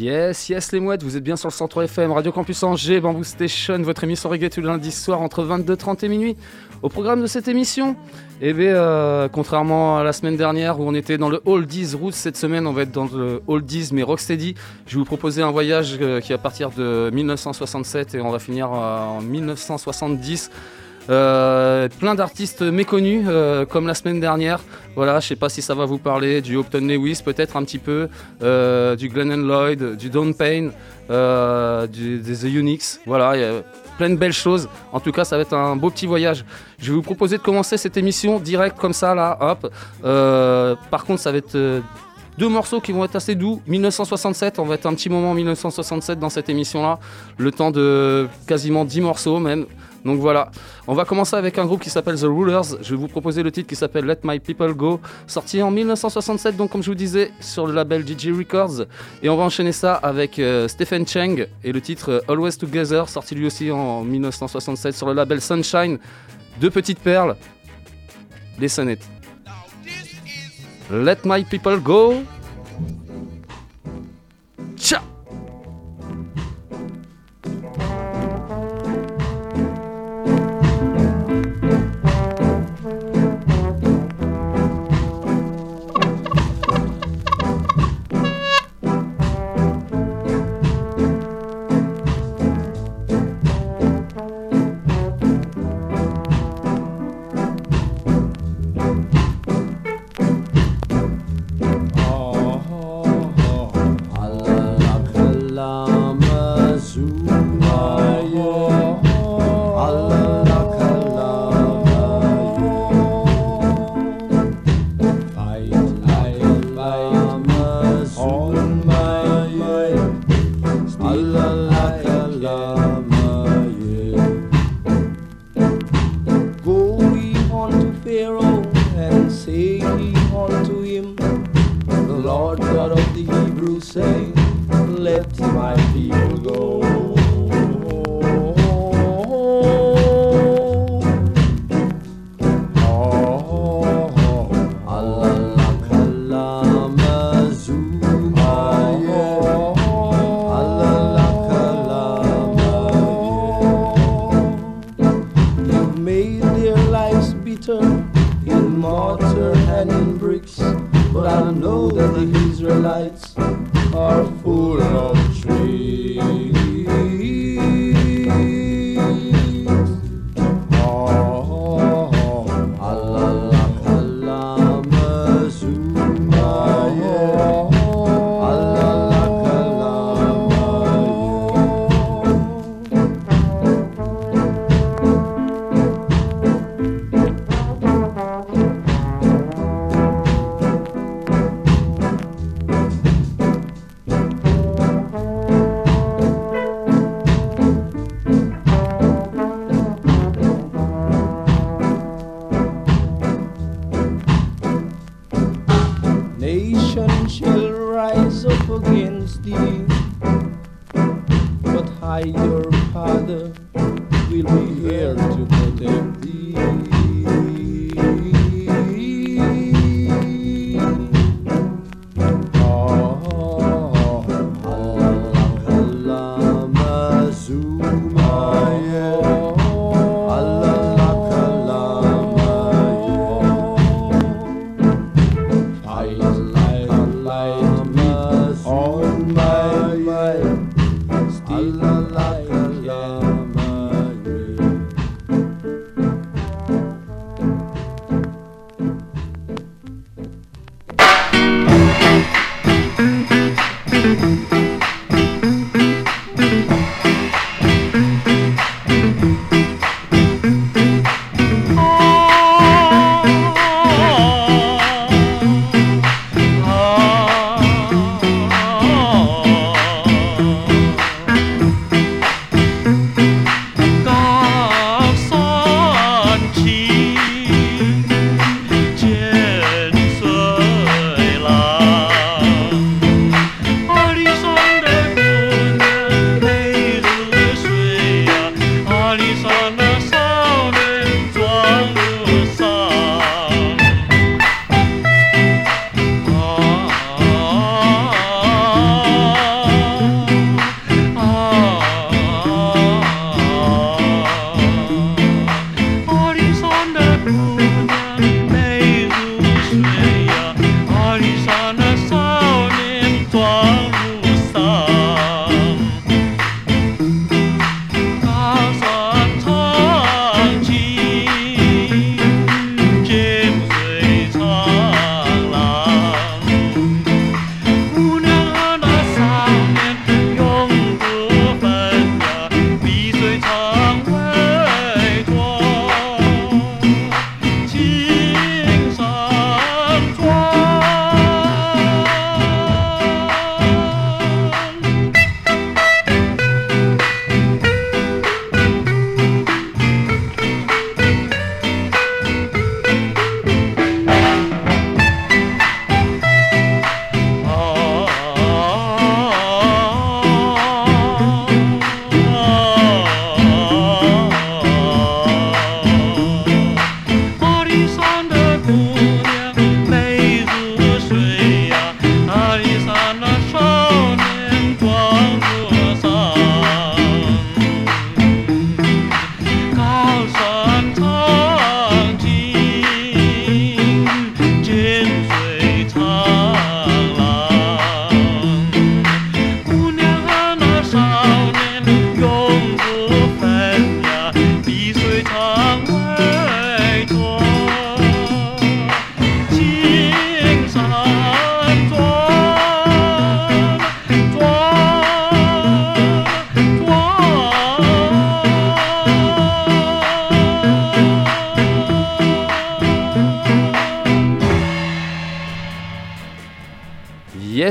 Yes, yes les mouettes, vous êtes bien sur le centre FM, Radio Campus Angers, Bamboo Station, votre émission reggae tous les lundis soir entre 22h30 et minuit. Au programme de cette émission, eh bien, euh, contrairement à la semaine dernière où on était dans le Oldies Roots, cette semaine on va être dans le Oldies mais Rocksteady. Je vais vous proposer un voyage euh, qui est à partir de 1967 et on va finir euh, en 1970. Euh, plein d'artistes méconnus euh, comme la semaine dernière. Voilà, je sais pas si ça va vous parler du Upton Lewis, peut-être un petit peu, euh, du Glenn Lloyd, du Don Payne, des The Unix. Voilà, il y a plein de belles choses. En tout cas, ça va être un beau petit voyage. Je vais vous proposer de commencer cette émission direct comme ça, là, hop. Par contre, ça va être deux morceaux qui vont être assez doux. 1967, on va être un petit moment 1967 dans cette émission-là. Le temps de quasiment 10 morceaux même. Donc voilà, on va commencer avec un groupe qui s'appelle The Rulers. Je vais vous proposer le titre qui s'appelle Let My People Go, sorti en 1967, donc comme je vous disais, sur le label DJ Records. Et on va enchaîner ça avec euh, Stephen Cheng et le titre euh, Always Together, sorti lui aussi en 1967 sur le label Sunshine. Deux petites perles, les sonnettes. Let My People Go. Ciao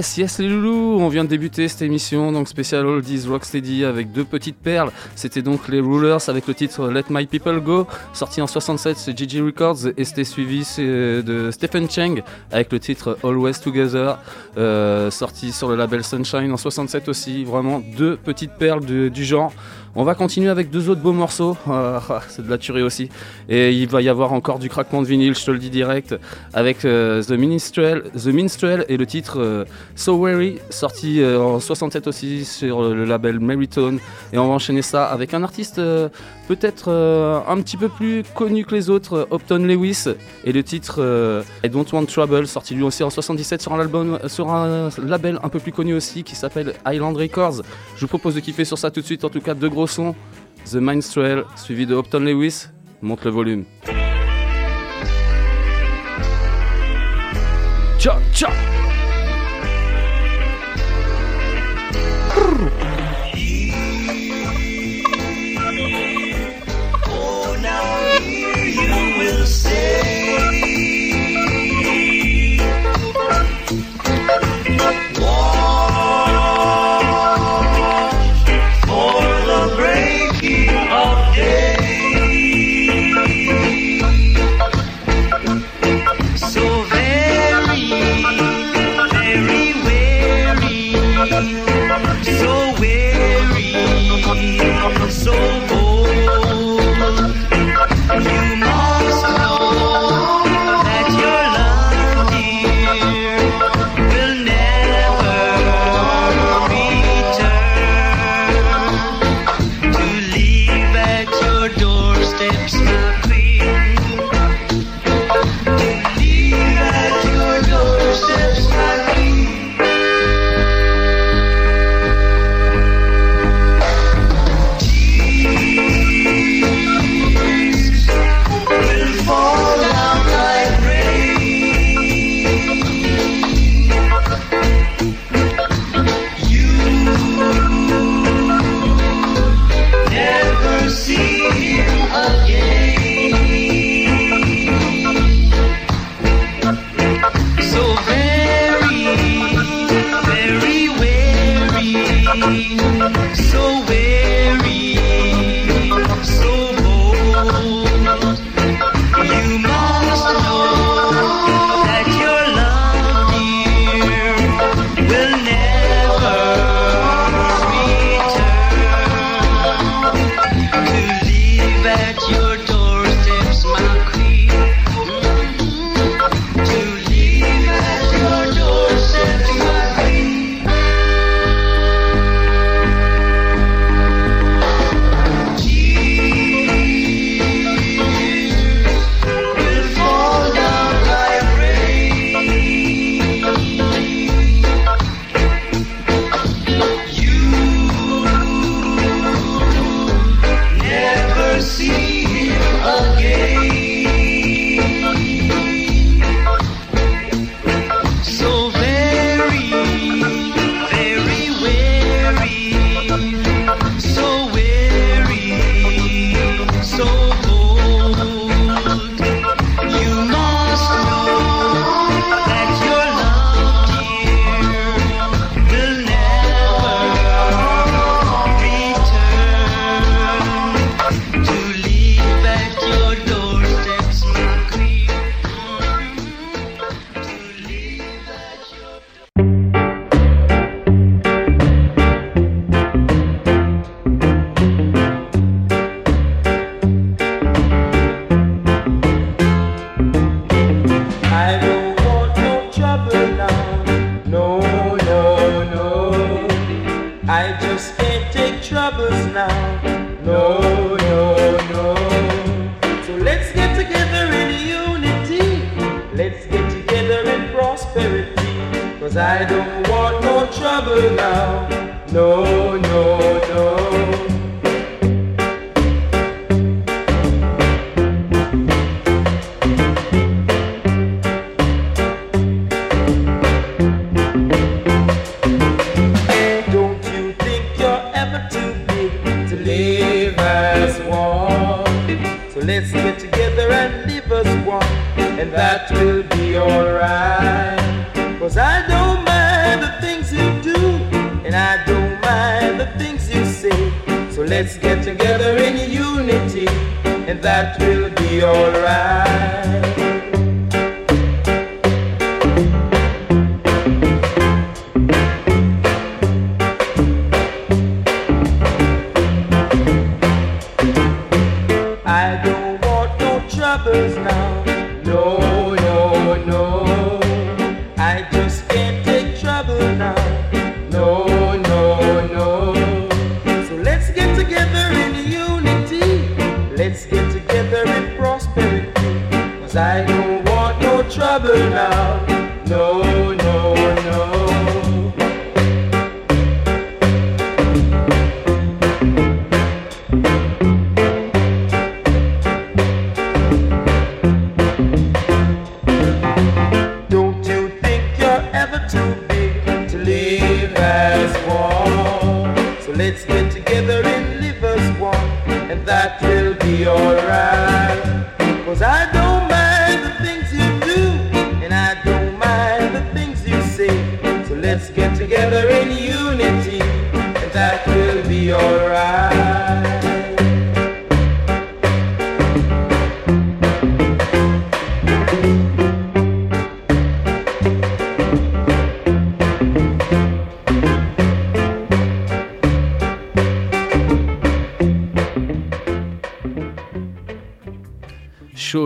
Yes, yes les loulous, on vient de débuter cette émission, donc spécial Oldies Rocksteady avec deux petites perles. C'était donc les Rulers avec le titre Let My People Go, sorti en 67 chez Gigi Records, et c'était suivi de Stephen Cheng avec le titre Always Together, euh, sorti sur le label Sunshine en 67 aussi. Vraiment deux petites perles du genre. On va continuer avec deux autres beaux morceaux, ah, c'est de la tuerie aussi. Et il va y avoir encore du craquement de vinyle, je te le dis direct, avec euh, The, Minstrel, The Minstrel et le titre euh, So Weary, sorti euh, en 67 aussi sur le label Marytone. Et on va enchaîner ça avec un artiste peut-être un petit peu plus connu que les autres, Upton Lewis, et le titre I Don't Want Trouble, sorti lui aussi en 77 sur un, album, sur un label un peu plus connu aussi qui s'appelle Island Records. Je vous propose de kiffer sur ça tout de suite, en tout cas deux gros son, The Minstrel, suivi de Upton Lewis. Monte le volume.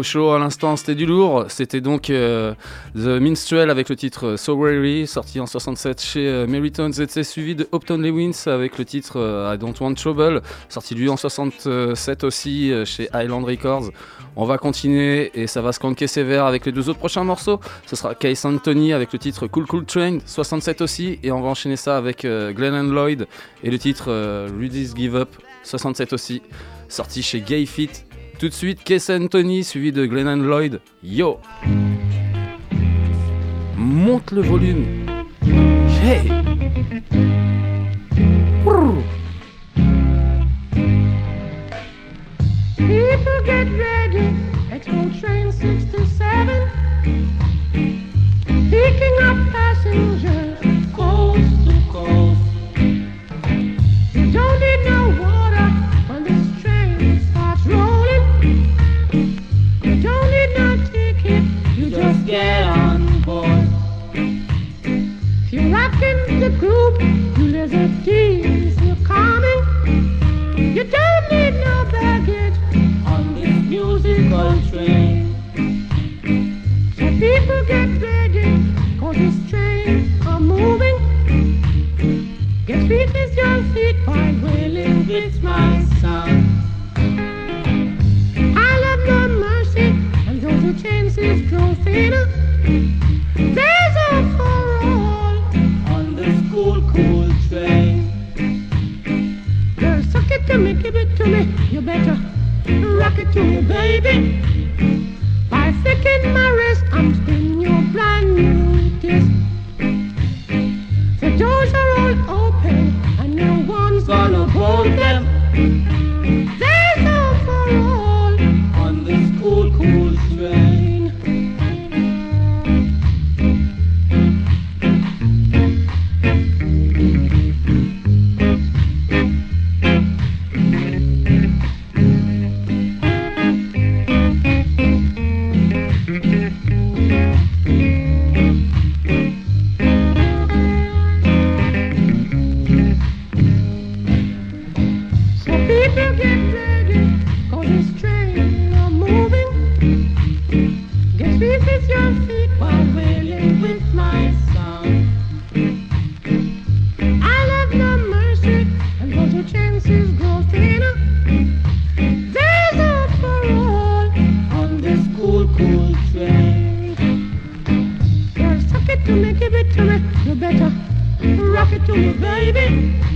Chaud à l'instant, c'était du lourd. C'était donc euh, The Minstrel avec le titre So Weary, sorti en 67 chez euh, Meritones. C'était suivi de Upton Lewins avec le titre euh, I Don't Want Trouble, sorti lui en 67 aussi euh, chez Island Records. On va continuer et ça va se canquer sévère avec les deux autres prochains morceaux. Ce sera Case Anthony avec le titre Cool Cool Train, 67 aussi. Et on va enchaîner ça avec Glenn Lloyd et le titre Rudy's Give Up, 67 aussi, sorti chez Gay Fit. Tout de suite, Case Anthony suivi de Glenn Lloyd. Yo! Monte le volume. Hey! People get ready, Expo Train 67. Picking up passengers coast to coast. Don't need no get on board. If you're rocking the group, you listen teams are coming. You don't need no baggage on this musical train. So people get ready, cause this train are moving. Get feet is your feet by wailing with my sound. And chances. There's hope for all on this cool, cool train. Girl, suck it to me, give it to me. You better rock it to me, baby. By my wrist, I'm spinning your brand new. The doors are all open, and no one's gonna hold them. To me, baby.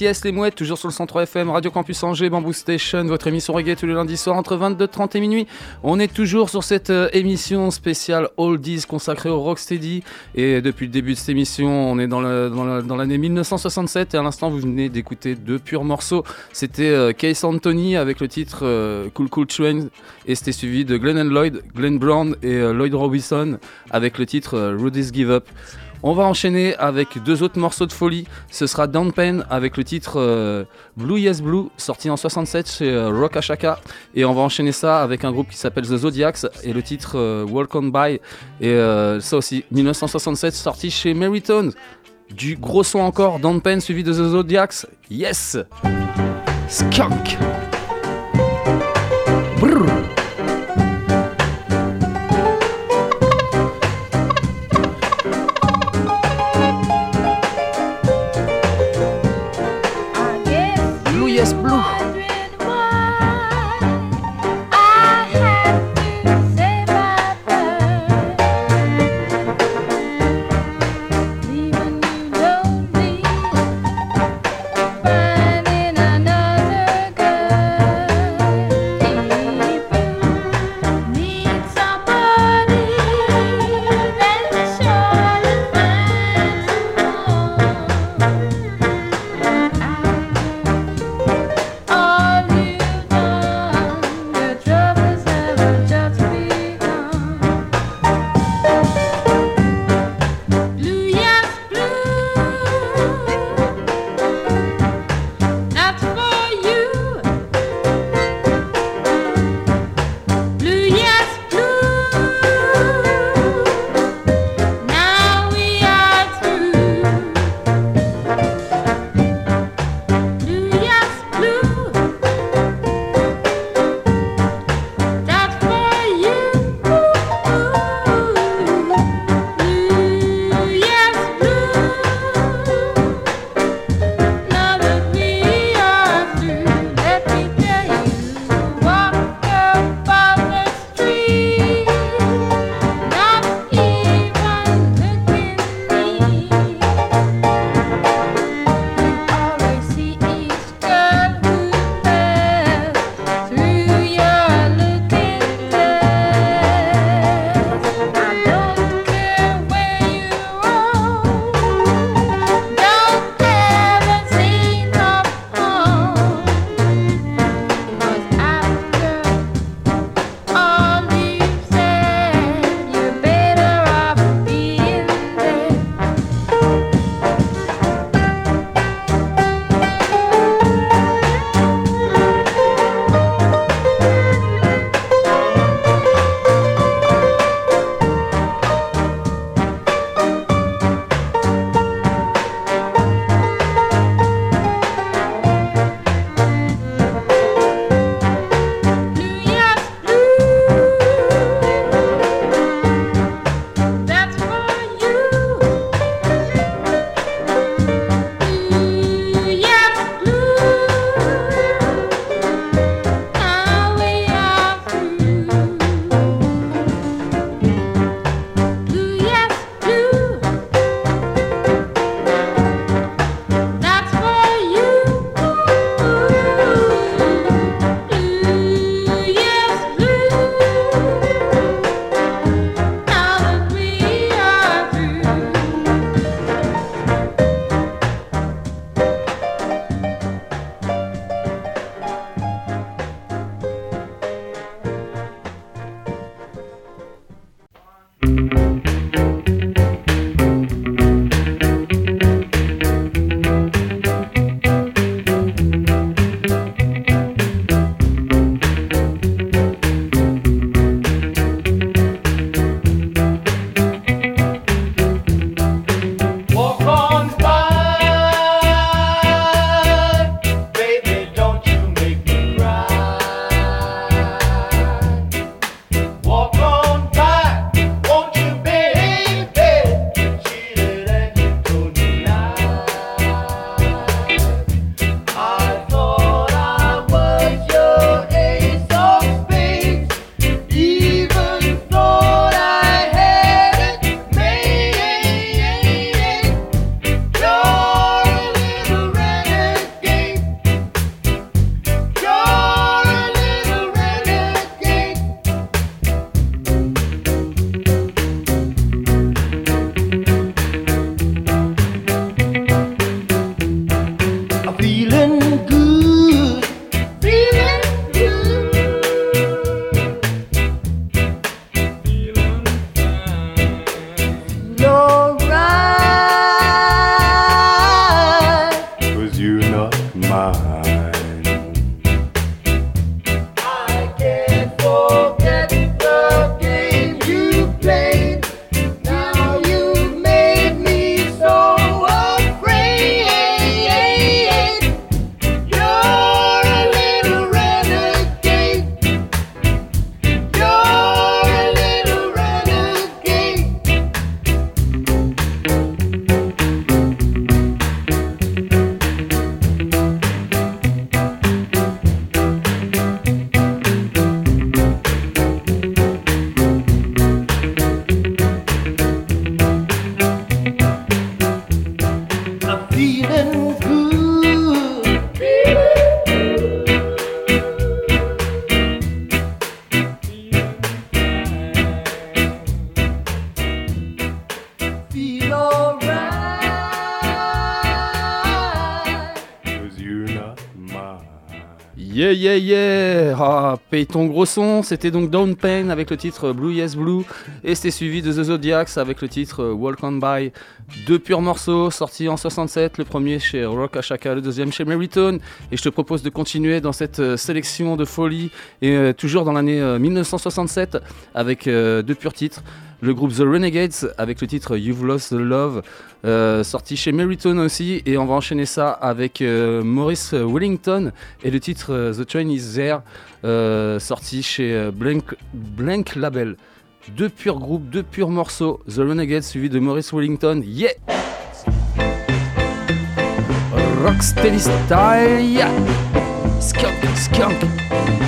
Yes, les mouettes, toujours sur le 103 FM, Radio Campus Angers, Bamboo Station, votre émission reggae tous les lundis soirs entre 22h30 et minuit. On est toujours sur cette euh, émission spéciale Oldies consacrée au Rocksteady. Et depuis le début de cette émission, on est dans l'année 1967. Et à l'instant, vous venez d'écouter deux purs morceaux. C'était euh, Case Anthony avec le titre euh, Cool Cool Train. Et c'était suivi de Glenn and Lloyd, Glenn Brown et euh, Lloyd Robinson avec le titre Rudy's Give Up. On va enchaîner avec deux autres morceaux de folie. Ce sera Down Pen avec le titre euh, Blue Yes Blue, sorti en 67 chez euh, Rock Ashaka. Et on va enchaîner ça avec un groupe qui s'appelle The Zodiacs et le titre euh, Walk On By. Et euh, ça aussi, 1967, sorti chez Maryton. Du gros son encore, Down Pen suivi de The Zodiacs. Yes! Skunk! Ton gros son, c'était donc Down Pain avec le titre Blue Yes Blue, et c'était suivi de The Zodiacs avec le titre Walk On By. Deux purs morceaux sortis en 67, le premier chez Rock Ashaka, le deuxième chez Maryton, et je te propose de continuer dans cette euh, sélection de folie, et euh, toujours dans l'année euh, 1967, avec deux purs titres le groupe The Renegades avec le titre You've Lost the Love, euh, sorti chez Meriton aussi. Et on va enchaîner ça avec euh, Maurice Wellington et le titre euh, The Train Is There, sorti chez Blank, Blank, Label. Deux purs groupes, deux purs morceaux. The Renegades suivi de Maurice Wellington. Yeah! Rocksteady style, skunk, skunk.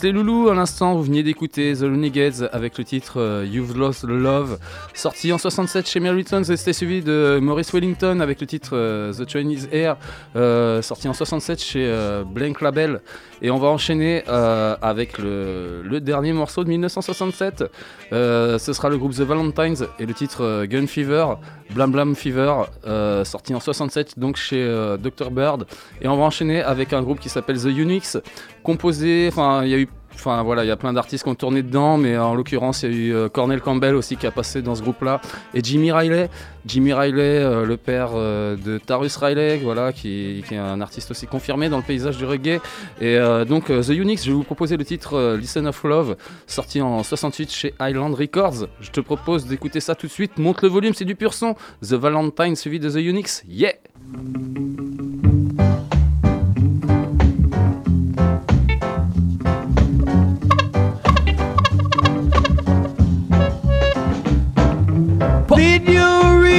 Les loulous, à l'instant, vous veniez d'écouter The Renegades avec le titre euh, You've Lost Love, sorti en 67 chez et c'était suivi de Maurice Wellington avec le titre euh, The Chinese Air, euh, sorti en 67 chez Blank Label. Et on va enchaîner avec le, le dernier morceau de 1967. Euh, ce sera le groupe The Valentines et le titre Gun Fever, Blam Blam Fever, sorti en 67 donc chez Dr Bird. Et on va enchaîner avec un groupe qui s'appelle The Unix, composé, enfin il y a eu Enfin voilà, il y a plein d'artistes qui ont tourné dedans, mais en l'occurrence, il y a eu euh, Cornel Campbell aussi qui a passé dans ce groupe-là, et Jimmy Riley. Jimmy Riley, euh, le père euh, de Tarus Riley, voilà, qui, qui est un artiste aussi confirmé dans le paysage du reggae. Et donc The Unix, je vais vous proposer le titre Listen of Love, sorti en 68 chez Island Records. Je te propose d'écouter ça tout de suite. Monte le volume, c'est du pur son. The Valentine suivi de The Unix. Yeah!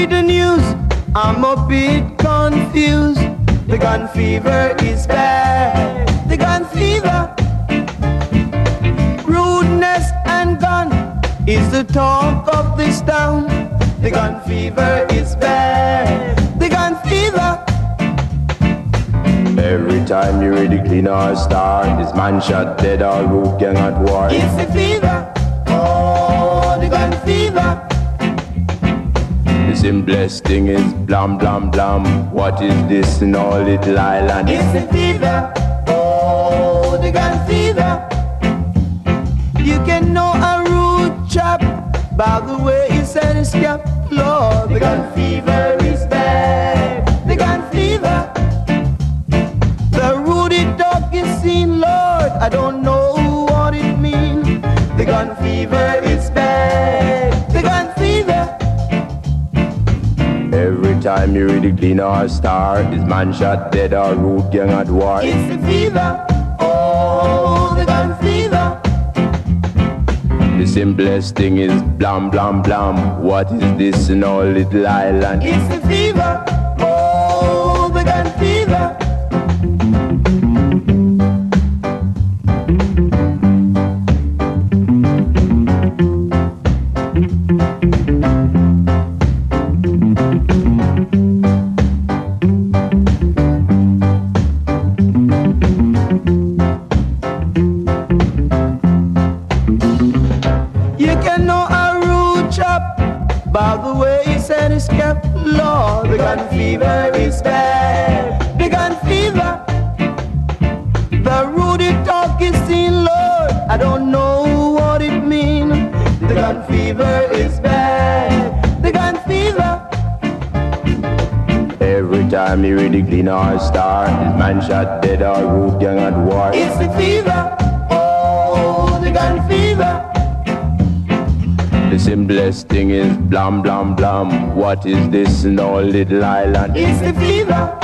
Read the news? I'm a bit confused. The gun fever is bad. The gun fever. Rudeness and gun is the talk of this town. The gun fever is bad. The gun fever. Every time you read the clean or star, this man shot dead or gang at war. It's the fever. Oh, the gun fever. The simplest thing is blam blam blam. What is this in all little island? It's the fever. Oh, the gun fever. You can know a rude chap by the way he said his cap. Lord, the gun fever is bad. The gun fever. The rooty dog is seen, Lord. I don't know what it means. The gun fever is bad. Every time you read the clean or star, this man shot dead or root gang at war. It's the fever. Oh, the gun fever. The simplest thing is blam blam blam. What is this in our little island? It's the fever. What is this in little island? It's the fever.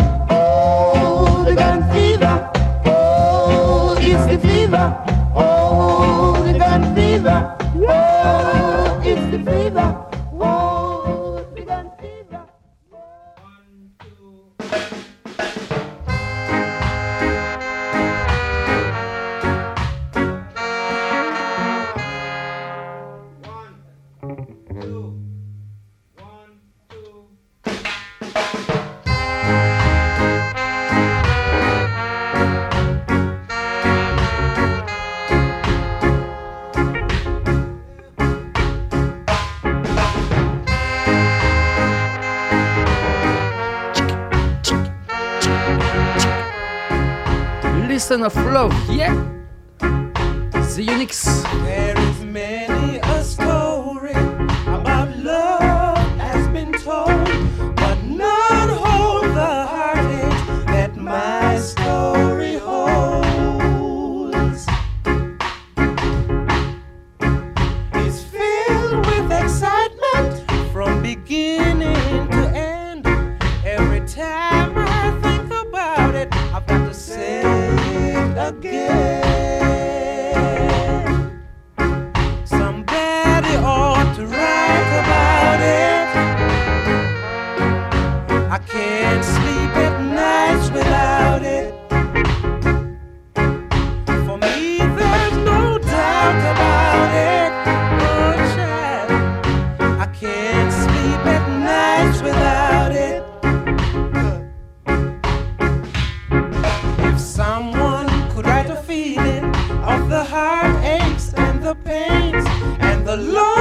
the pains and the low.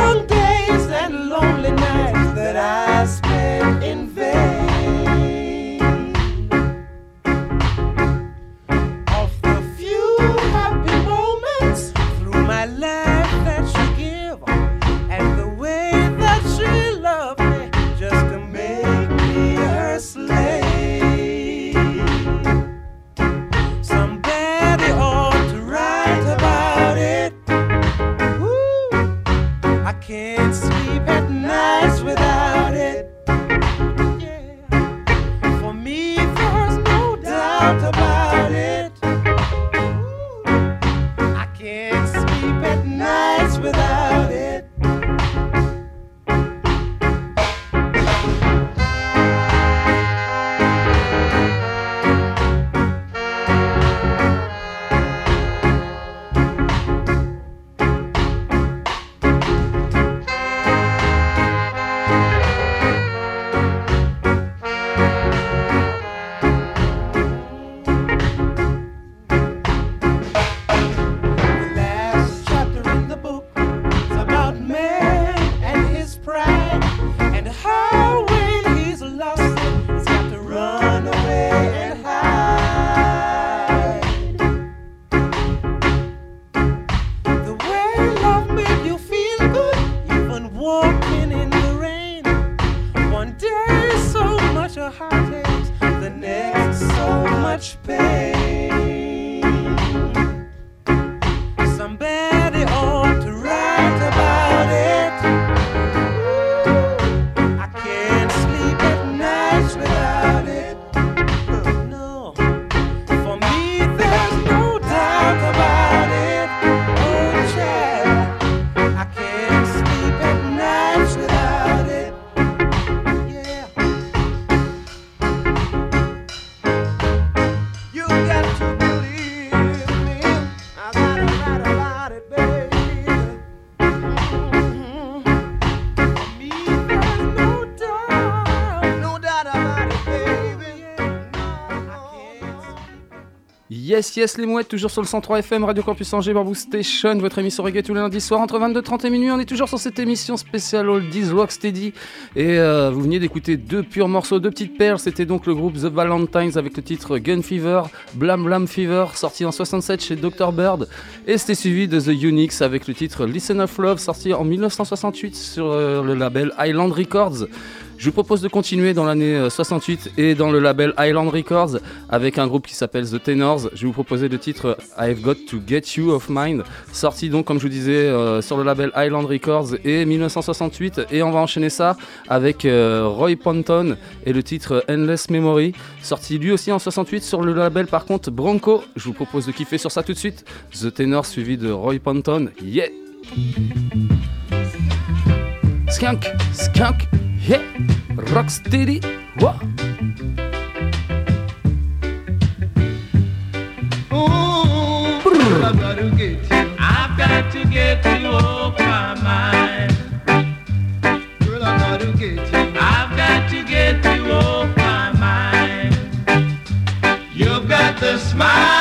Yes, yes, les mouettes, toujours sur le 103 FM, Radio Campus Angers, Bamboo Station, votre émission reggae tous les lundis soirs entre 22h30 et minuit. On est toujours sur cette émission spéciale Oldies Rocksteady. Et euh, vous veniez d'écouter deux purs morceaux, deux petites perles. C'était donc le groupe The Valentines avec le titre Gun Fever, Blam Blam Fever, sorti en 67 chez Dr. Bird. Et c'était suivi de The Unix avec le titre Listen of Love, sorti en 1968 sur euh, le label Island Records. Je vous propose de continuer dans l'année euh, 68 et dans le label Island Records avec un groupe qui s'appelle The Tenors. Je vais vous proposer le titre I've Got to Get You Off Mind, sorti donc comme je vous disais euh, sur le label Island Records et 1968. Et on va enchaîner ça avec euh, Roy Ponton et le titre Endless Memory, sorti lui aussi en 68 sur le label par contre Bronco. Je vous propose de kiffer sur ça tout de suite. The Tenors suivi de Roy Ponton. Yeah! Skunk, skunk, yeah, rocksteady. Ooh, I've got to get you. I've got to get you off my mind. Girl, I've got to get you. I've got to get you off my mind. You've got the smiles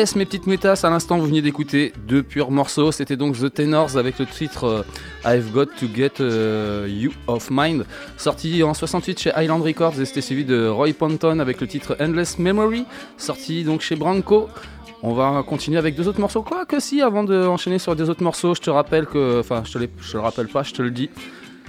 Yes, mes petites métas, à l'instant vous venez d'écouter deux purs morceaux. C'était donc The Tenors avec le titre euh, I've Got to Get euh, You Off Mind, sorti en 68 chez Island Records et c'était suivi de Roy Ponton avec le titre Endless Memory, sorti donc chez Branco. On va continuer avec deux autres morceaux. Quoi que si, avant d'enchaîner sur des autres morceaux, je te rappelle que. Enfin, je te, je te le rappelle pas, je te le dis.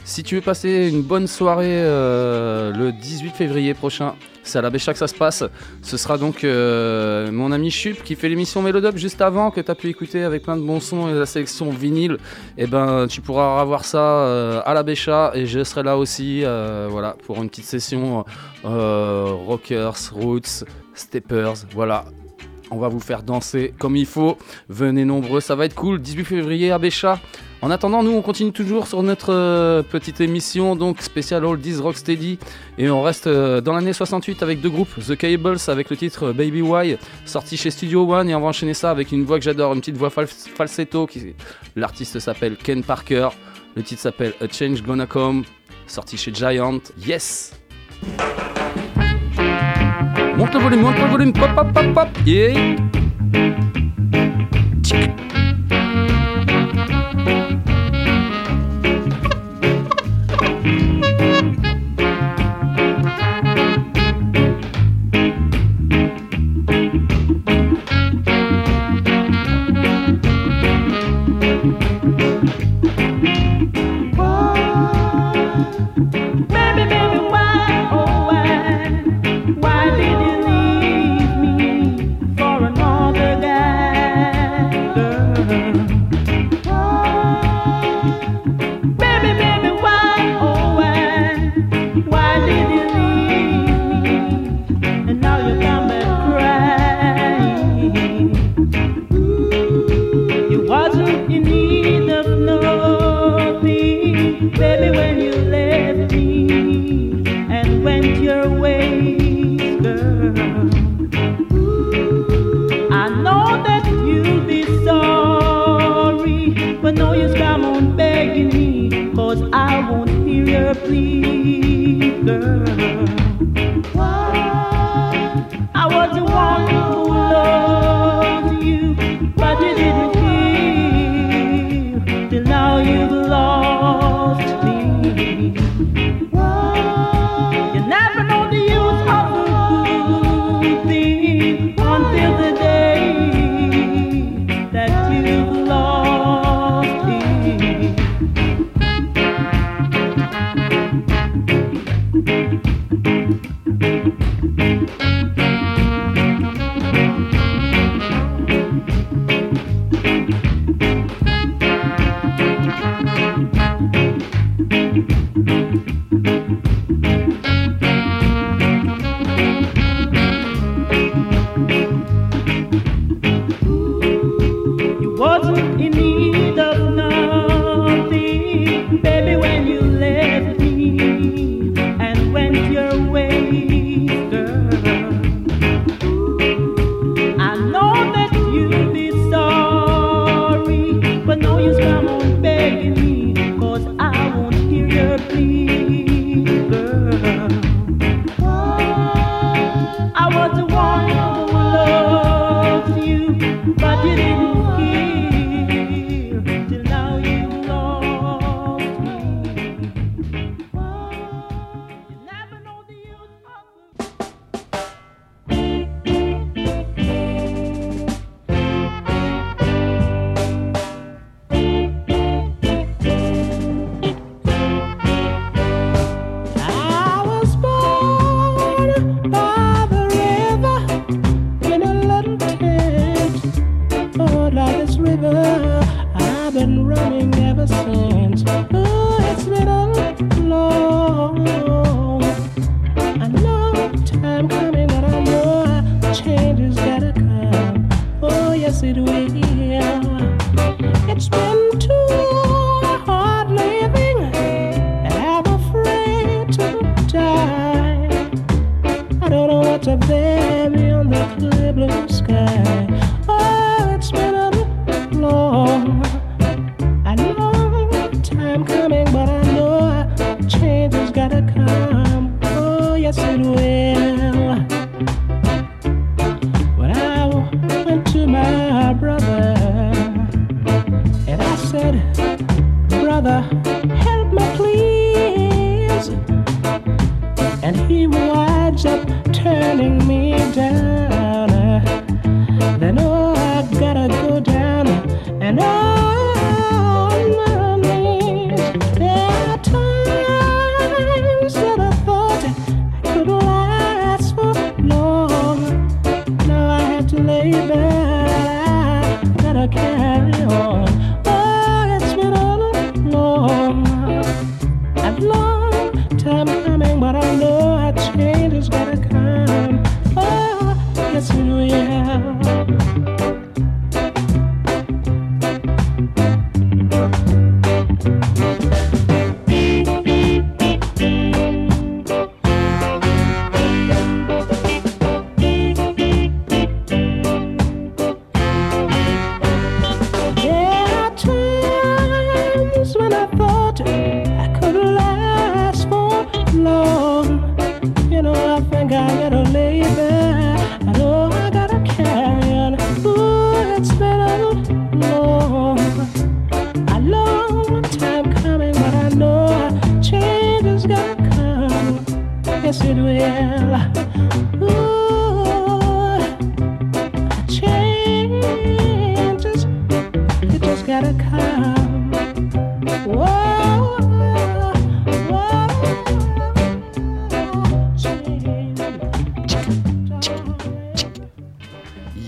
Si tu veux passer une bonne soirée euh, le 18 février prochain, c'est à la Bécha que ça se passe. Ce sera donc euh, mon ami Chup qui fait l'émission Mélodub juste avant que tu as pu écouter avec plein de bons sons et la sélection vinyle. Et ben tu pourras avoir ça euh, à la Bécha et je serai là aussi voilà, pour une petite session rockers, roots, steppers, voilà. On va vous faire danser comme il faut. Venez nombreux, ça va être cool. 18 février à Bécha. En attendant, nous on continue toujours sur notre euh, petite émission donc spéciale Oldies Rocksteady et on reste euh, dans l'année 68 avec deux groupes, The Cables avec le titre Baby Why sorti chez Studio One et on va enchaîner ça avec une voix que j'adore, une petite voix fal- falsetto qui l'artiste s'appelle Ken Parker, le titre s'appelle A Change Gonna Come sorti chez Giant. Yes. Monte le volume, monte le volume, pop pop pop pop. Yeah. Baby, please.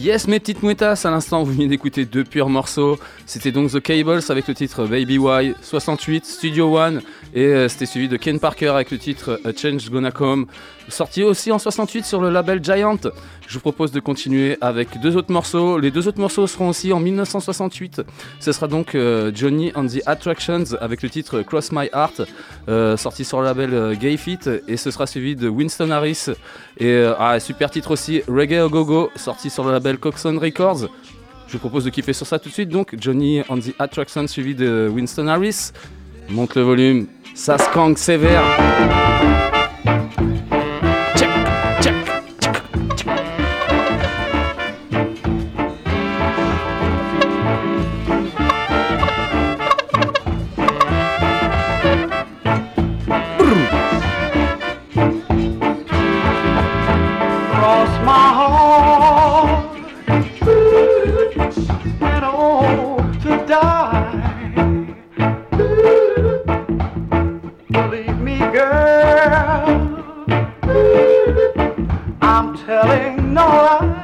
Yes, mes petites mouettasses, à l'instant, vous venez d'écouter deux purs morceaux. C'était donc The Cables avec le titre Baby Why 68, Studio One, et euh, c'était suivi de Ken Parker avec le titre A Change Gonna Come, sorti aussi en 68 sur le label Giant. Je vous propose de continuer avec deux autres morceaux. Les deux autres morceaux seront aussi en 1968. Ce sera donc euh, Johnny and the Attractions avec le titre Cross My Heart, euh, sorti sur le label Gay Fit, et ce sera suivi de Winston Harris et ah, super titre aussi Reggae Go Go, sorti sur le label Coxon Records. Je vous propose de kiffer sur ça tout de suite. Donc Johnny and the Attractions suivi de Winston Harris. Monte le volume, ça skank sévère. Telling no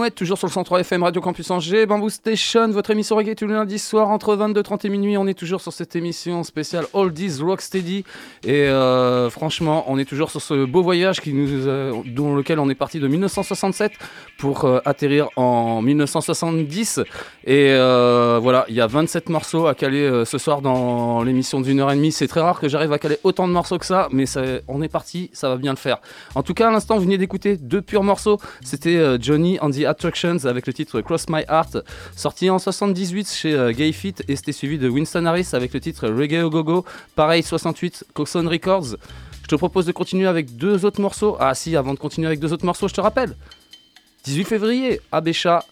Mouettes, toujours sur le 103 FM Radio Campus Angers, Bamboo Station, votre émission reggae tous les lundis soirs entre 22h30 et minuit. On est toujours sur cette émission spéciale Oldies Rocksteady et euh, franchement, on est toujours sur ce beau voyage qui nous, euh, dans lequel on est parti de 1967 pour euh, atterrir en 1970 et euh, voilà, il y a 27 morceaux à caler ce soir dans l'émission d'une heure et demie. C'est très rare que j'arrive à caler autant de morceaux que ça, mais on est parti, ça va bien le faire. En tout cas, à l'instant, vous venez d'écouter deux purs morceaux. C'était Johnny and the Avec le titre Cross My Heart, sorti en 78 chez euh, Gay Fit, et c'était suivi de Winston Harris avec le titre Reggae Au Go-Go, pareil 68, Coxon Records. Je te propose de continuer avec deux autres morceaux. Ah si, avant de continuer avec deux autres morceaux, je te rappelle. 18 février, à Béchat,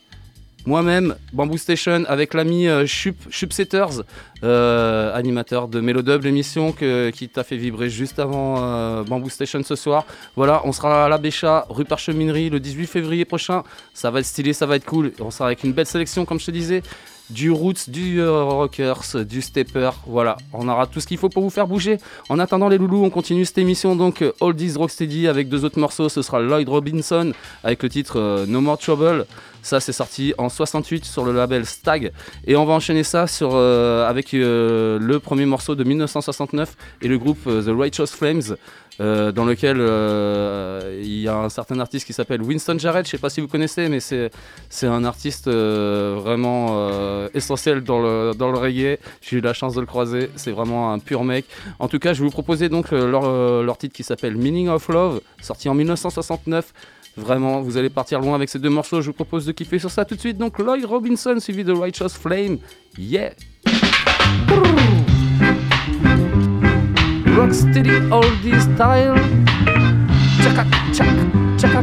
moi-même, Bamboo Station, avec l'ami euh, Chup, Chup Setters, euh, animateur de Mélodub, l'émission qui t'a fait vibrer juste avant euh, Bamboo Station ce soir. Voilà, on sera à la Béchat, rue Parcheminerie, le 18 février prochain. Ça va être stylé, ça va être cool. On sera avec une belle sélection, comme je te disais. Du roots, du euh, rockers, du stepper, voilà, on aura tout ce qu'il faut pour vous faire bouger. En attendant les loulous, on continue cette émission donc euh, Oldies Rocksteady avec deux autres morceaux. Ce sera Lloyd Robinson avec le titre No More Trouble. Ça, c'est sorti en 68 sur le label Stag. Et on va enchaîner ça euh, avec euh, le premier morceau de 1969 et le groupe euh, The Righteous Flames, dans lequel il y a un certain artiste qui s'appelle Winston Jarrett. Je sais pas si vous connaissez, mais c'est un artiste vraiment essentiel dans le, dans reggae. J'ai eu la chance de le croiser. C'est vraiment un pur mec. En tout cas, je vais vous proposer donc leur, leur titre qui s'appelle Meaning of Love, sorti en 1969. Vraiment, vous allez partir loin avec ces deux morceaux. Je vous propose de kiffer sur ça tout de suite. Donc Lloyd Robinson suivi de Righteous Flame. Yeah! Rocksteady oldie style. Chaka,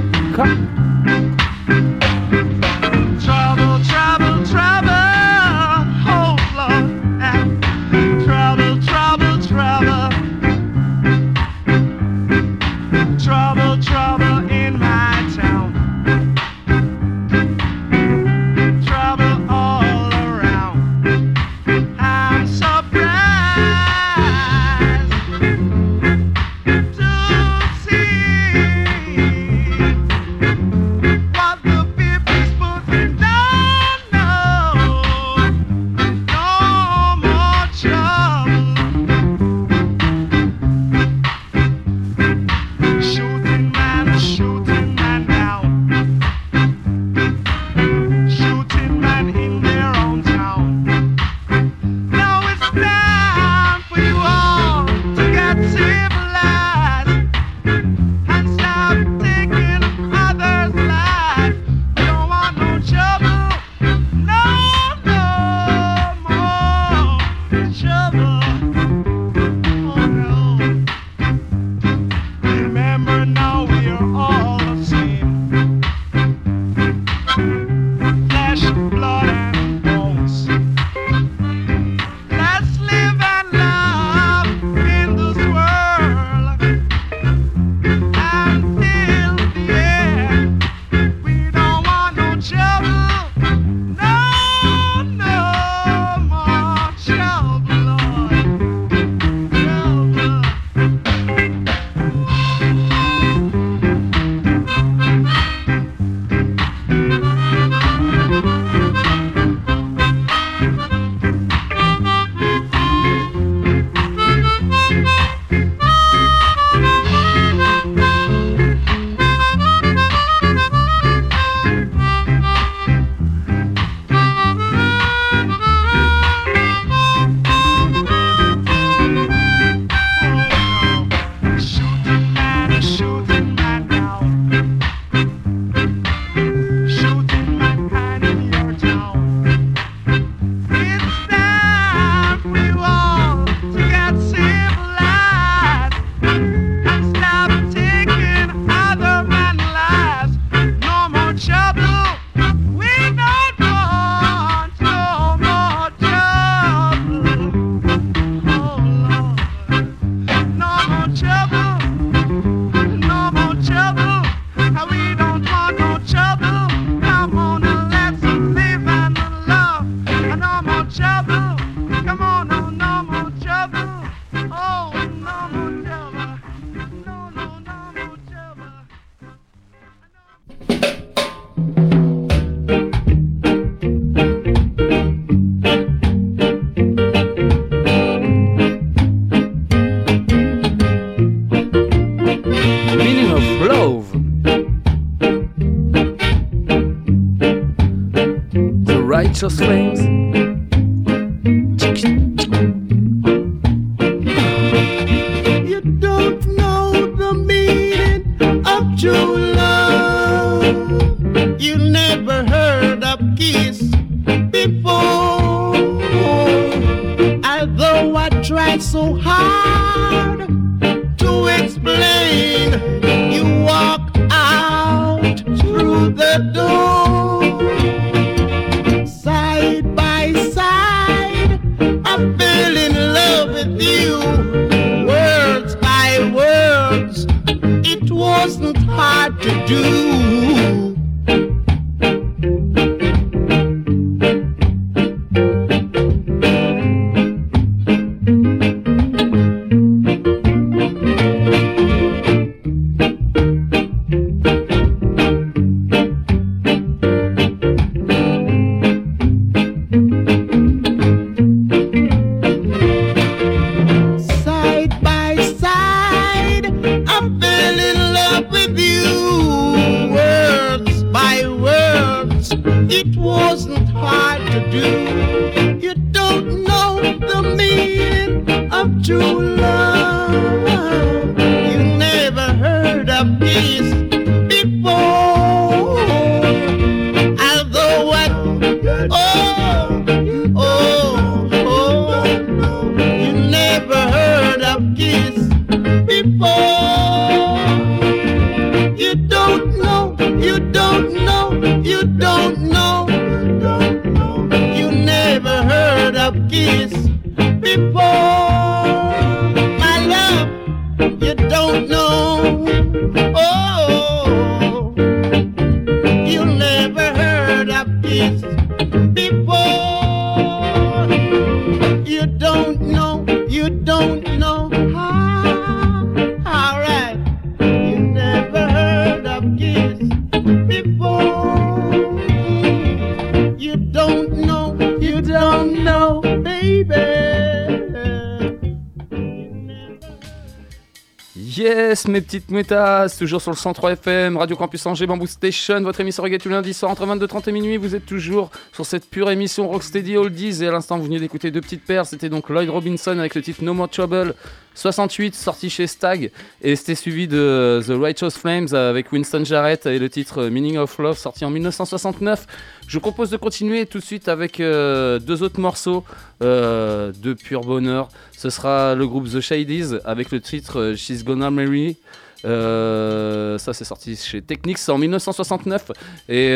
Yes, mes petites métas, toujours sur le 103 FM, Radio Campus Angers, Bamboo Station, votre émission reggae tous les lundis soir entre 22h30 et minuit. Vous êtes toujours sur cette pure émission Rocksteady Oldies. Et à l'instant, vous venez d'écouter deux petites paires. C'était donc Lloyd Robinson avec le titre No More Trouble 68, sorti chez Stag. Et c'était suivi de The Righteous Flames avec Winston Jarrett et le titre Meaning of Love, sorti en 1969. Je vous propose de continuer tout de suite avec euh, deux autres morceaux euh, de pur bonheur. Ce sera le groupe The Shadies avec le titre euh, She's Gonna Marry. Ça c'est sorti chez Technics en 1969 et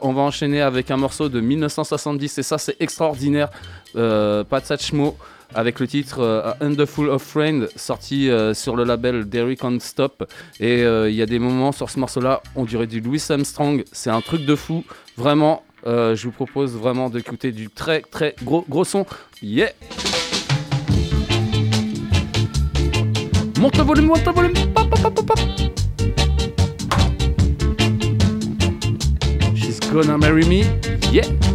on va enchaîner avec un morceau de 1970 et ça c'est extraordinaire. Euh, avec le titre Underful of Friend sorti sur le label Derrick on Stop. Et il y a des moments sur ce morceau là on dirait du Louis Armstrong. C'est un truc de fou vraiment euh, je vous propose vraiment d'écouter du très très gros gros son yeah Monte le volume, monte le volume. Pop, pop, pop, pop. She's gonna marry me. Yeah.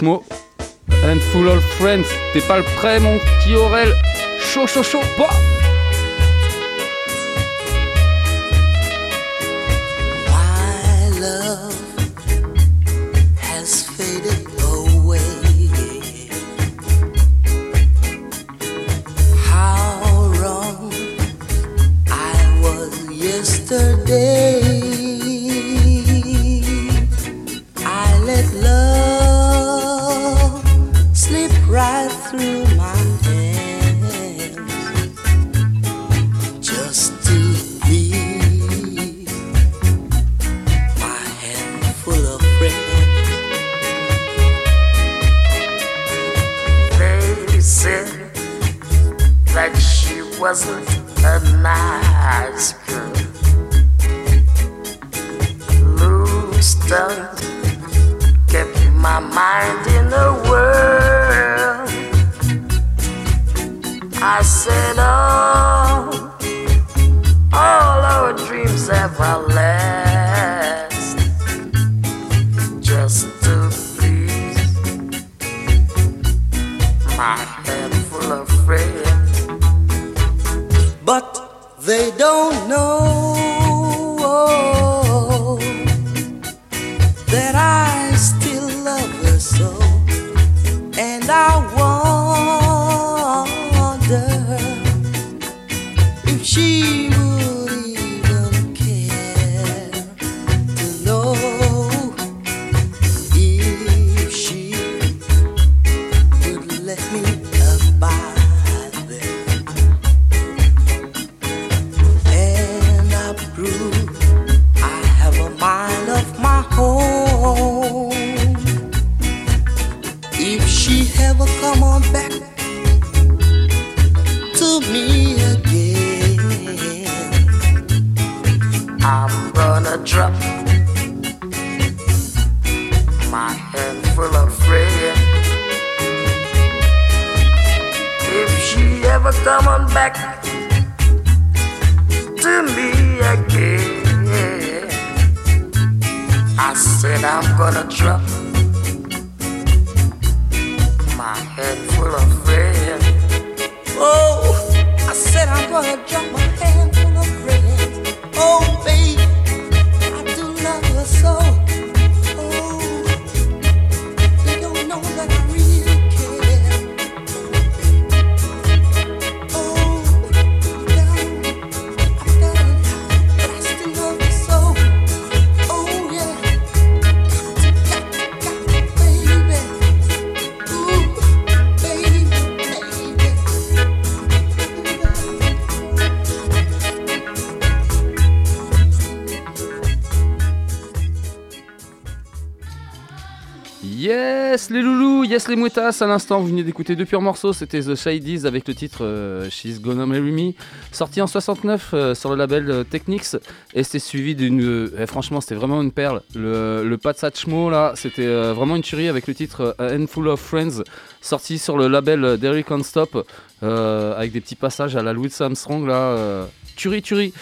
And full of friends. T'es pas le prêt, mon petit Aurel Chaud, chaud, chaud. Bah what les mouettas, à l'instant vous venez d'écouter deux purs morceaux, c'était The Shadies avec le titre euh, She's Gonna Marry Me, sorti en 69 euh, sur le label euh, Technics, et c'était suivi d'une... eh, franchement c'était vraiment une perle, le, le Pat Satchmo là, c'était vraiment une tuerie avec le titre A Handful of Friends, sorti sur le label Derrick on Stop, avec des petits passages à la Louis Armstrong là, tuerie tuerie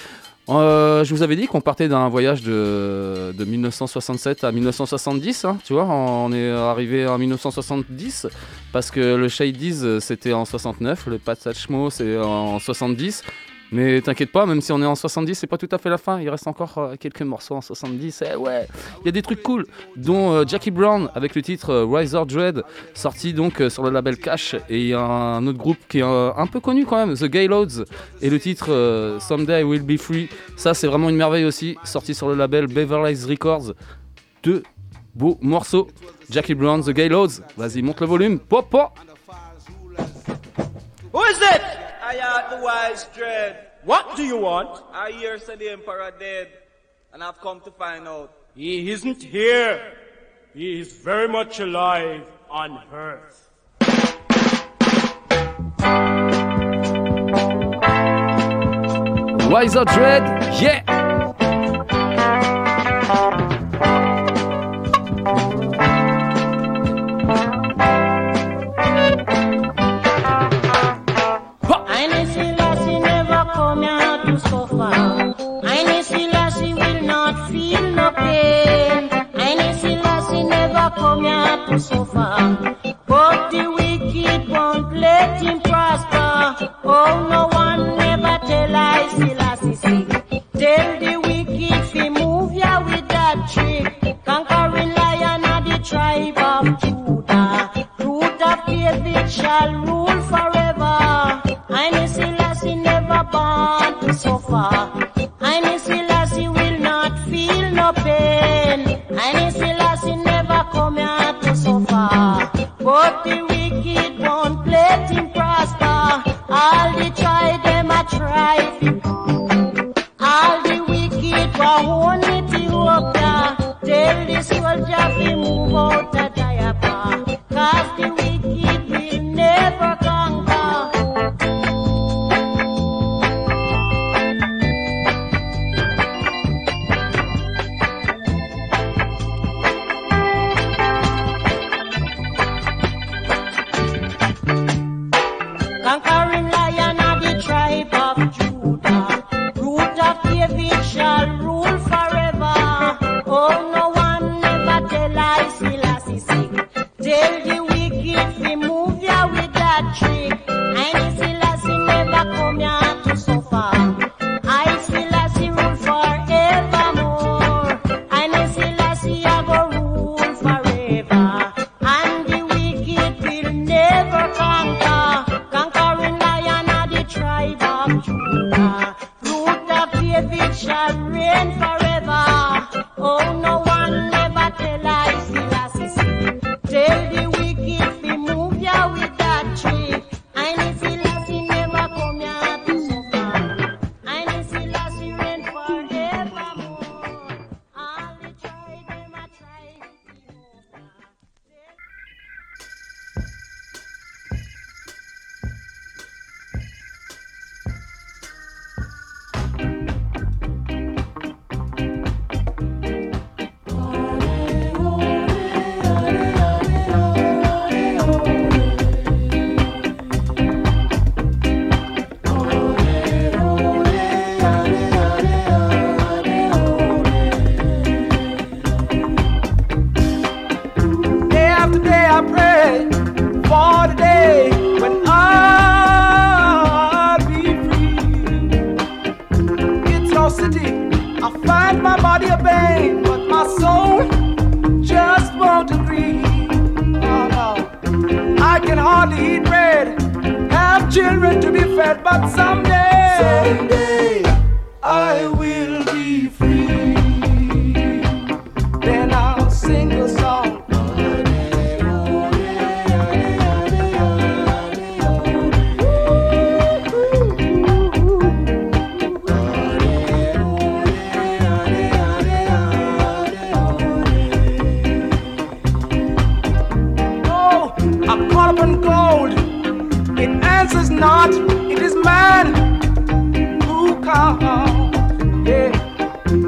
euh, je vous avais dit qu'on partait d'un voyage de, de 1967 à 1970, hein, tu vois, on est arrivé en 1970 parce que le Shadies euh, c'était en 69, le Pat Satchmo c'est en 70. Mais t'inquiète pas, même si on est en 70, c'est pas tout à fait la fin. Il reste encore euh, quelques morceaux en 70. Eh ouais, il y a des trucs cool, dont euh, Jackie Brown avec le titre euh, Riser Dread, sorti donc sur le label Cash. Et il y a un autre groupe qui est un peu connu quand même, The Gayloads, et le titre Someday I Will Be Free. Ça, c'est vraiment une merveille aussi, sorti sur le label Beverly Records. Deux beaux morceaux. Jackie Brown, The Gayloads. Vas-y, monte le volume. Pop, pop. Who is it? I am the wise dread. What do you want? I hear said the emperor dead, and I've come to find out. He isn't here. He is very much alive on earth. Wiser Dread, yeah! To suffer. But the wicked won't let him prosper. Oh, no one never tell I Selassie sick. Tell the wicked fi move ya with that trick. Conquering lion of the tribe of Judah. Root of David shall rule forever. Haile Selassie never born to suffer. Haile Selassie will not feel no pain. Haile Selassie never come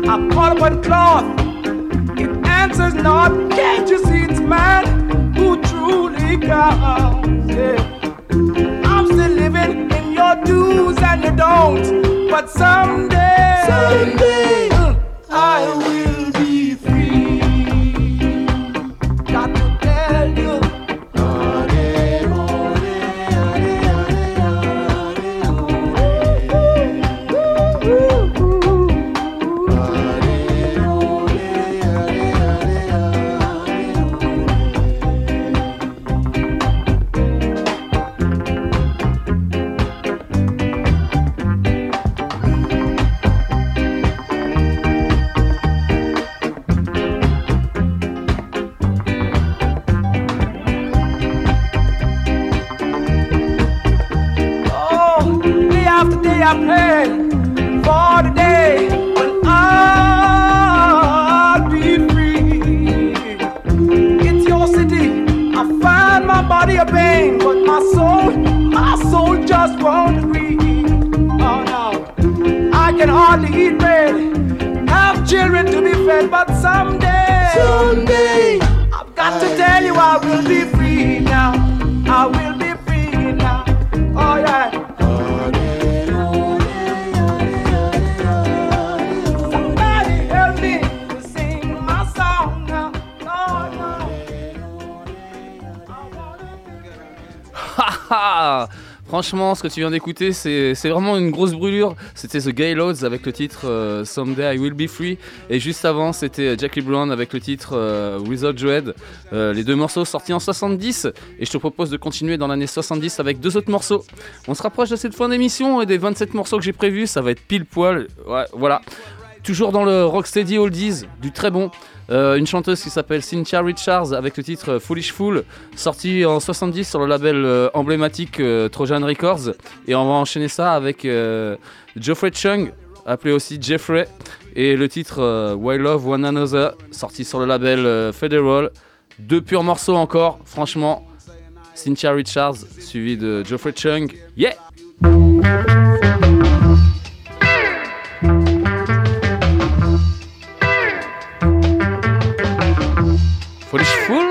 I'm caught up in cloth. It answers not. Can't you see it's man who truly comes? Yeah, I'm still living in your do's and your don'ts, but someday, someday uh, I will ce que tu viens d'écouter, c'est vraiment une grosse brûlure. C'était The Gayloads avec le titre euh, Someday I Will Be Free. Et juste avant, c'était Jackie Brown avec le titre euh, Without Dread. Euh, les deux morceaux sortis en 70. Et je te propose de continuer dans l'année 70 avec deux autres morceaux. On se rapproche de cette fin d'émission et des 27 morceaux que j'ai prévus. Ça va être pile poil. Voilà. Toujours dans le Rocksteady Oldies, du très bon. Euh, une chanteuse qui s'appelle Cynthia Richards avec le titre Foolish Fool, sorti en 70 sur le label euh, emblématique euh, Trojan Records. Et on va enchaîner ça avec Geoffrey Chung, appelé aussi Jeffrey, et le titre Why Love One Another, sorti sur le label Federal. Deux purs morceaux encore, franchement. Cynthia Richards, suivi de Geoffrey Chung. Yeah! Foolish Fool?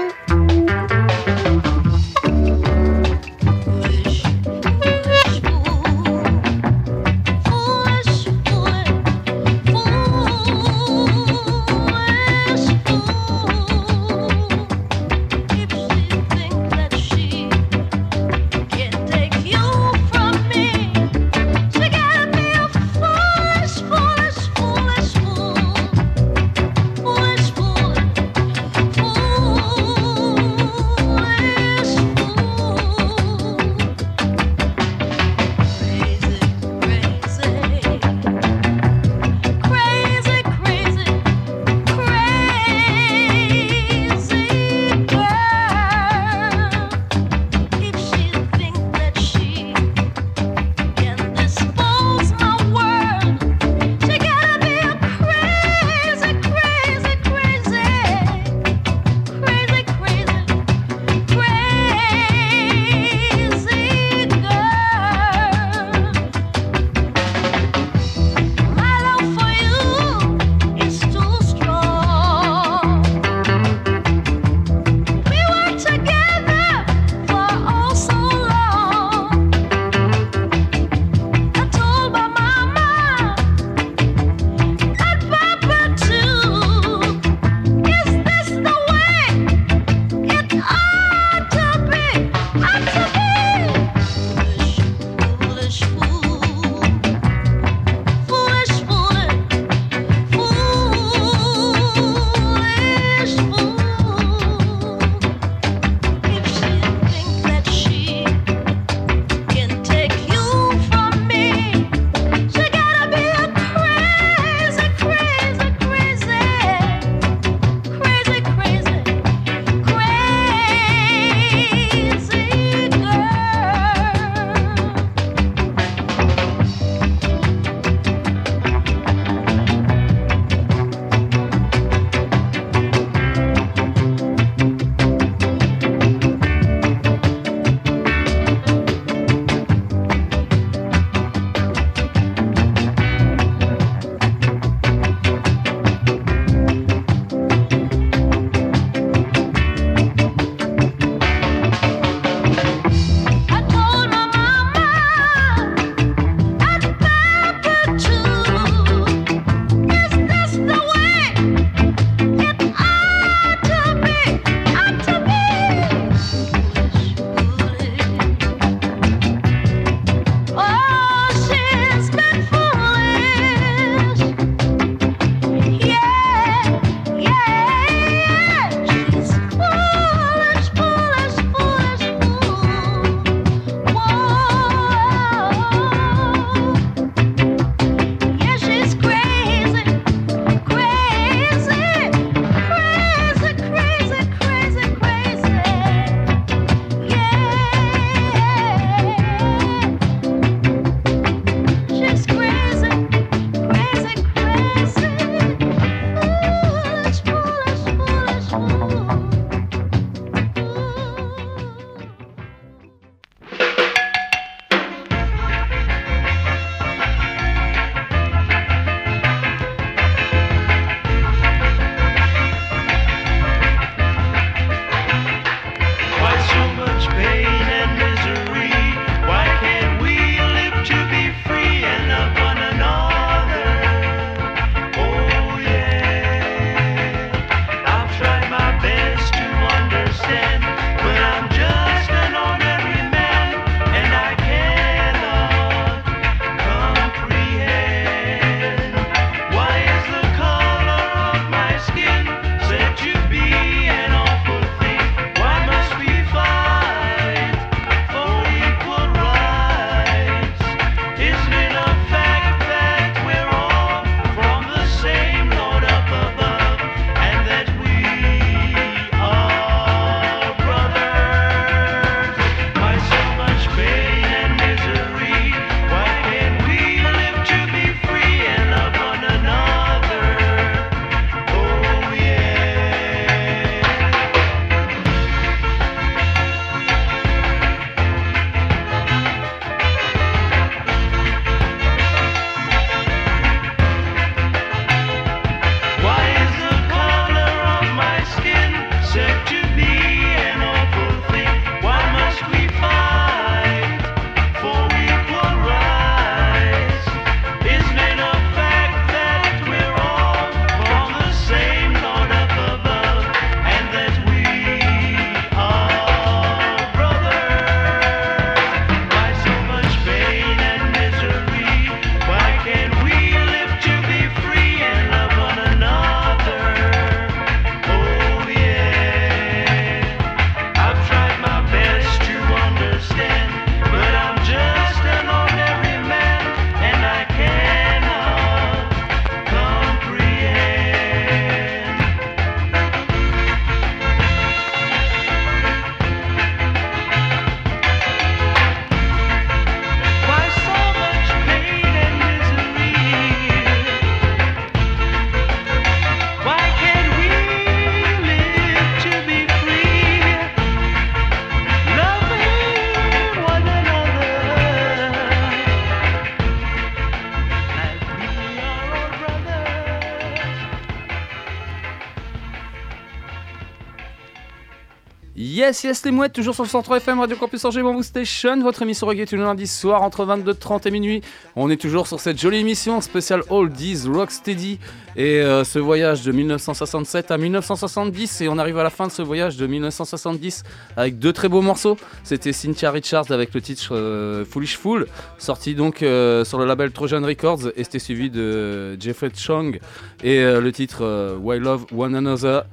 Yes, yes, les mouettes, toujours sur le centre FM, Radio Campus Angers, Bamboo Station, votre émission reggae tous les lundis soir entre 22h30 et minuit. On est toujours sur cette jolie émission spéciale Oldies Rocksteady et euh, ce voyage de 1967 à 1970 et on arrive à la fin de ce voyage de 1970 avec deux très beaux morceaux. C'était Cynthia Richards avec le titre euh, Foolish Fool, sorti donc euh, sur le label Trojan Records et c'était suivi de Jeffrey Chong et le titre Why Love One Another.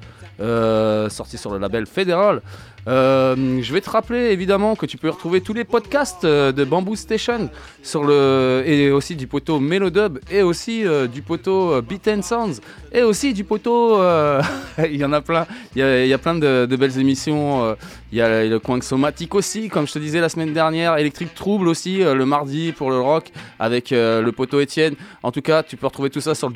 sorti sur le label Federal. Euh, je vais te rappeler évidemment que tu peux retrouver tous les podcasts euh, de Bamboo Station sur le et aussi du poteau Melodub et aussi euh, du poteau Beat and Sounds et aussi du poteau il y en a plein il y a, plein de, belles émissions il y a le coin somatique aussi comme je te disais la semaine dernière Electric Trouble aussi le mardi pour le rock avec le poteau Étienne. En tout cas tu peux retrouver tout ça sur le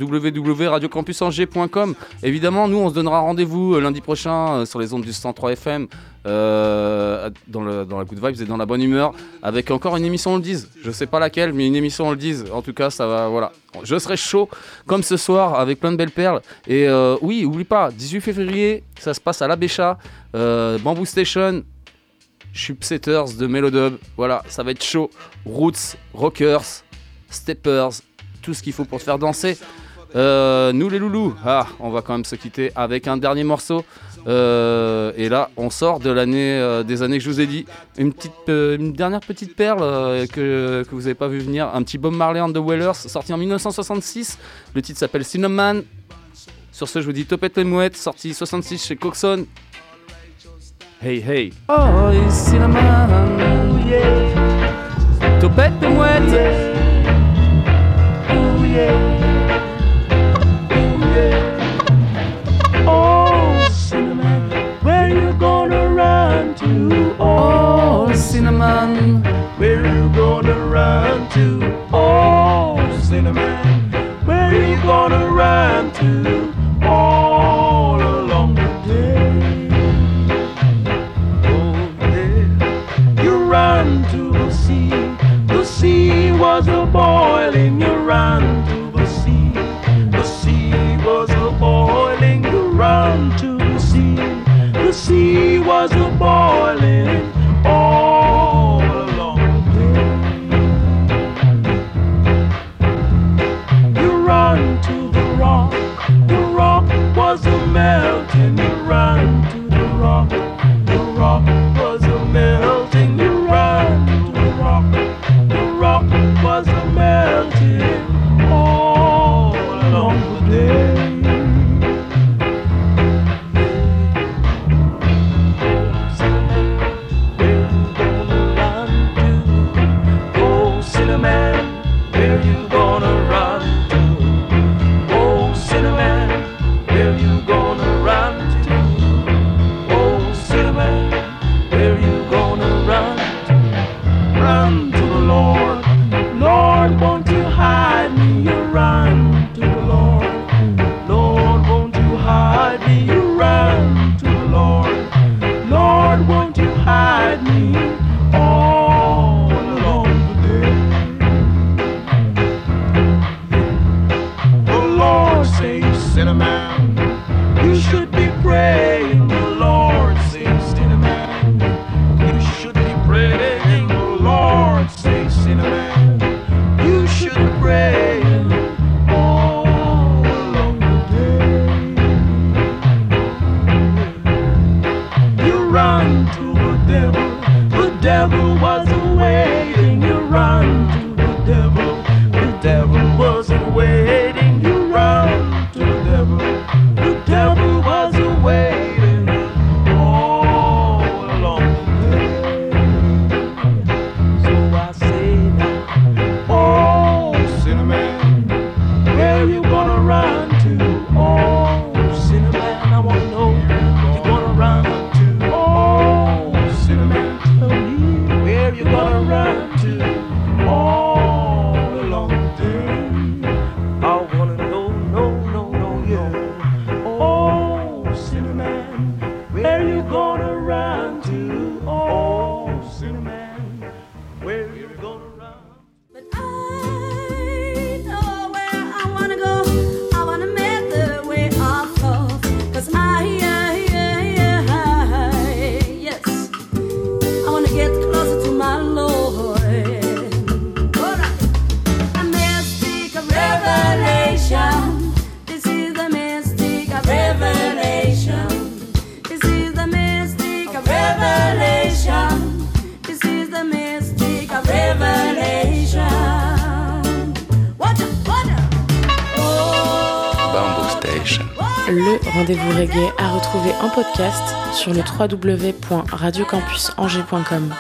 évidemment nous on se donnera rendez-vous lundi prochain sur les ondes du 103 FM euh, dans, le, dans la good vibes et dans la bonne humeur avec encore une émission on le dise. Je sais pas laquelle mais une émission on le dise. En tout cas ça va voilà. Je serai chaud comme ce soir avec plein de belles perles. Et euh, oui oublie pas 18 février ça se passe à la Bécha euh, Bamboo Station Chupsetters de Melodub. Voilà ça va être chaud. Roots Rockers Steppers tout ce qu'il faut pour te faire danser. Nous les loulous, ah, on va quand même se quitter avec un dernier morceau. Euh, et là, on sort de l'année euh, des années que je vous ai dit. Une petite, euh, une dernière petite perle que, que vous n'avez pas vu venir. Un petit Bob Marley and the Wailers, sorti en 1966. Le titre s'appelle Cinnamon. Sur ce, je vous dis Topette les mouettes, sorti 66 chez Coxon. Hey hey. Oh, Cinnamon. Topette les mouettes. Oh, Oh, cinnamon, where you gonna run to? Oh, cinnamon, where you gonna run to? All along the day. Oh, yeah. You run to the sea. The sea was a boiling. You run sea was a boiling. Sur le www.radiocampusangers.com.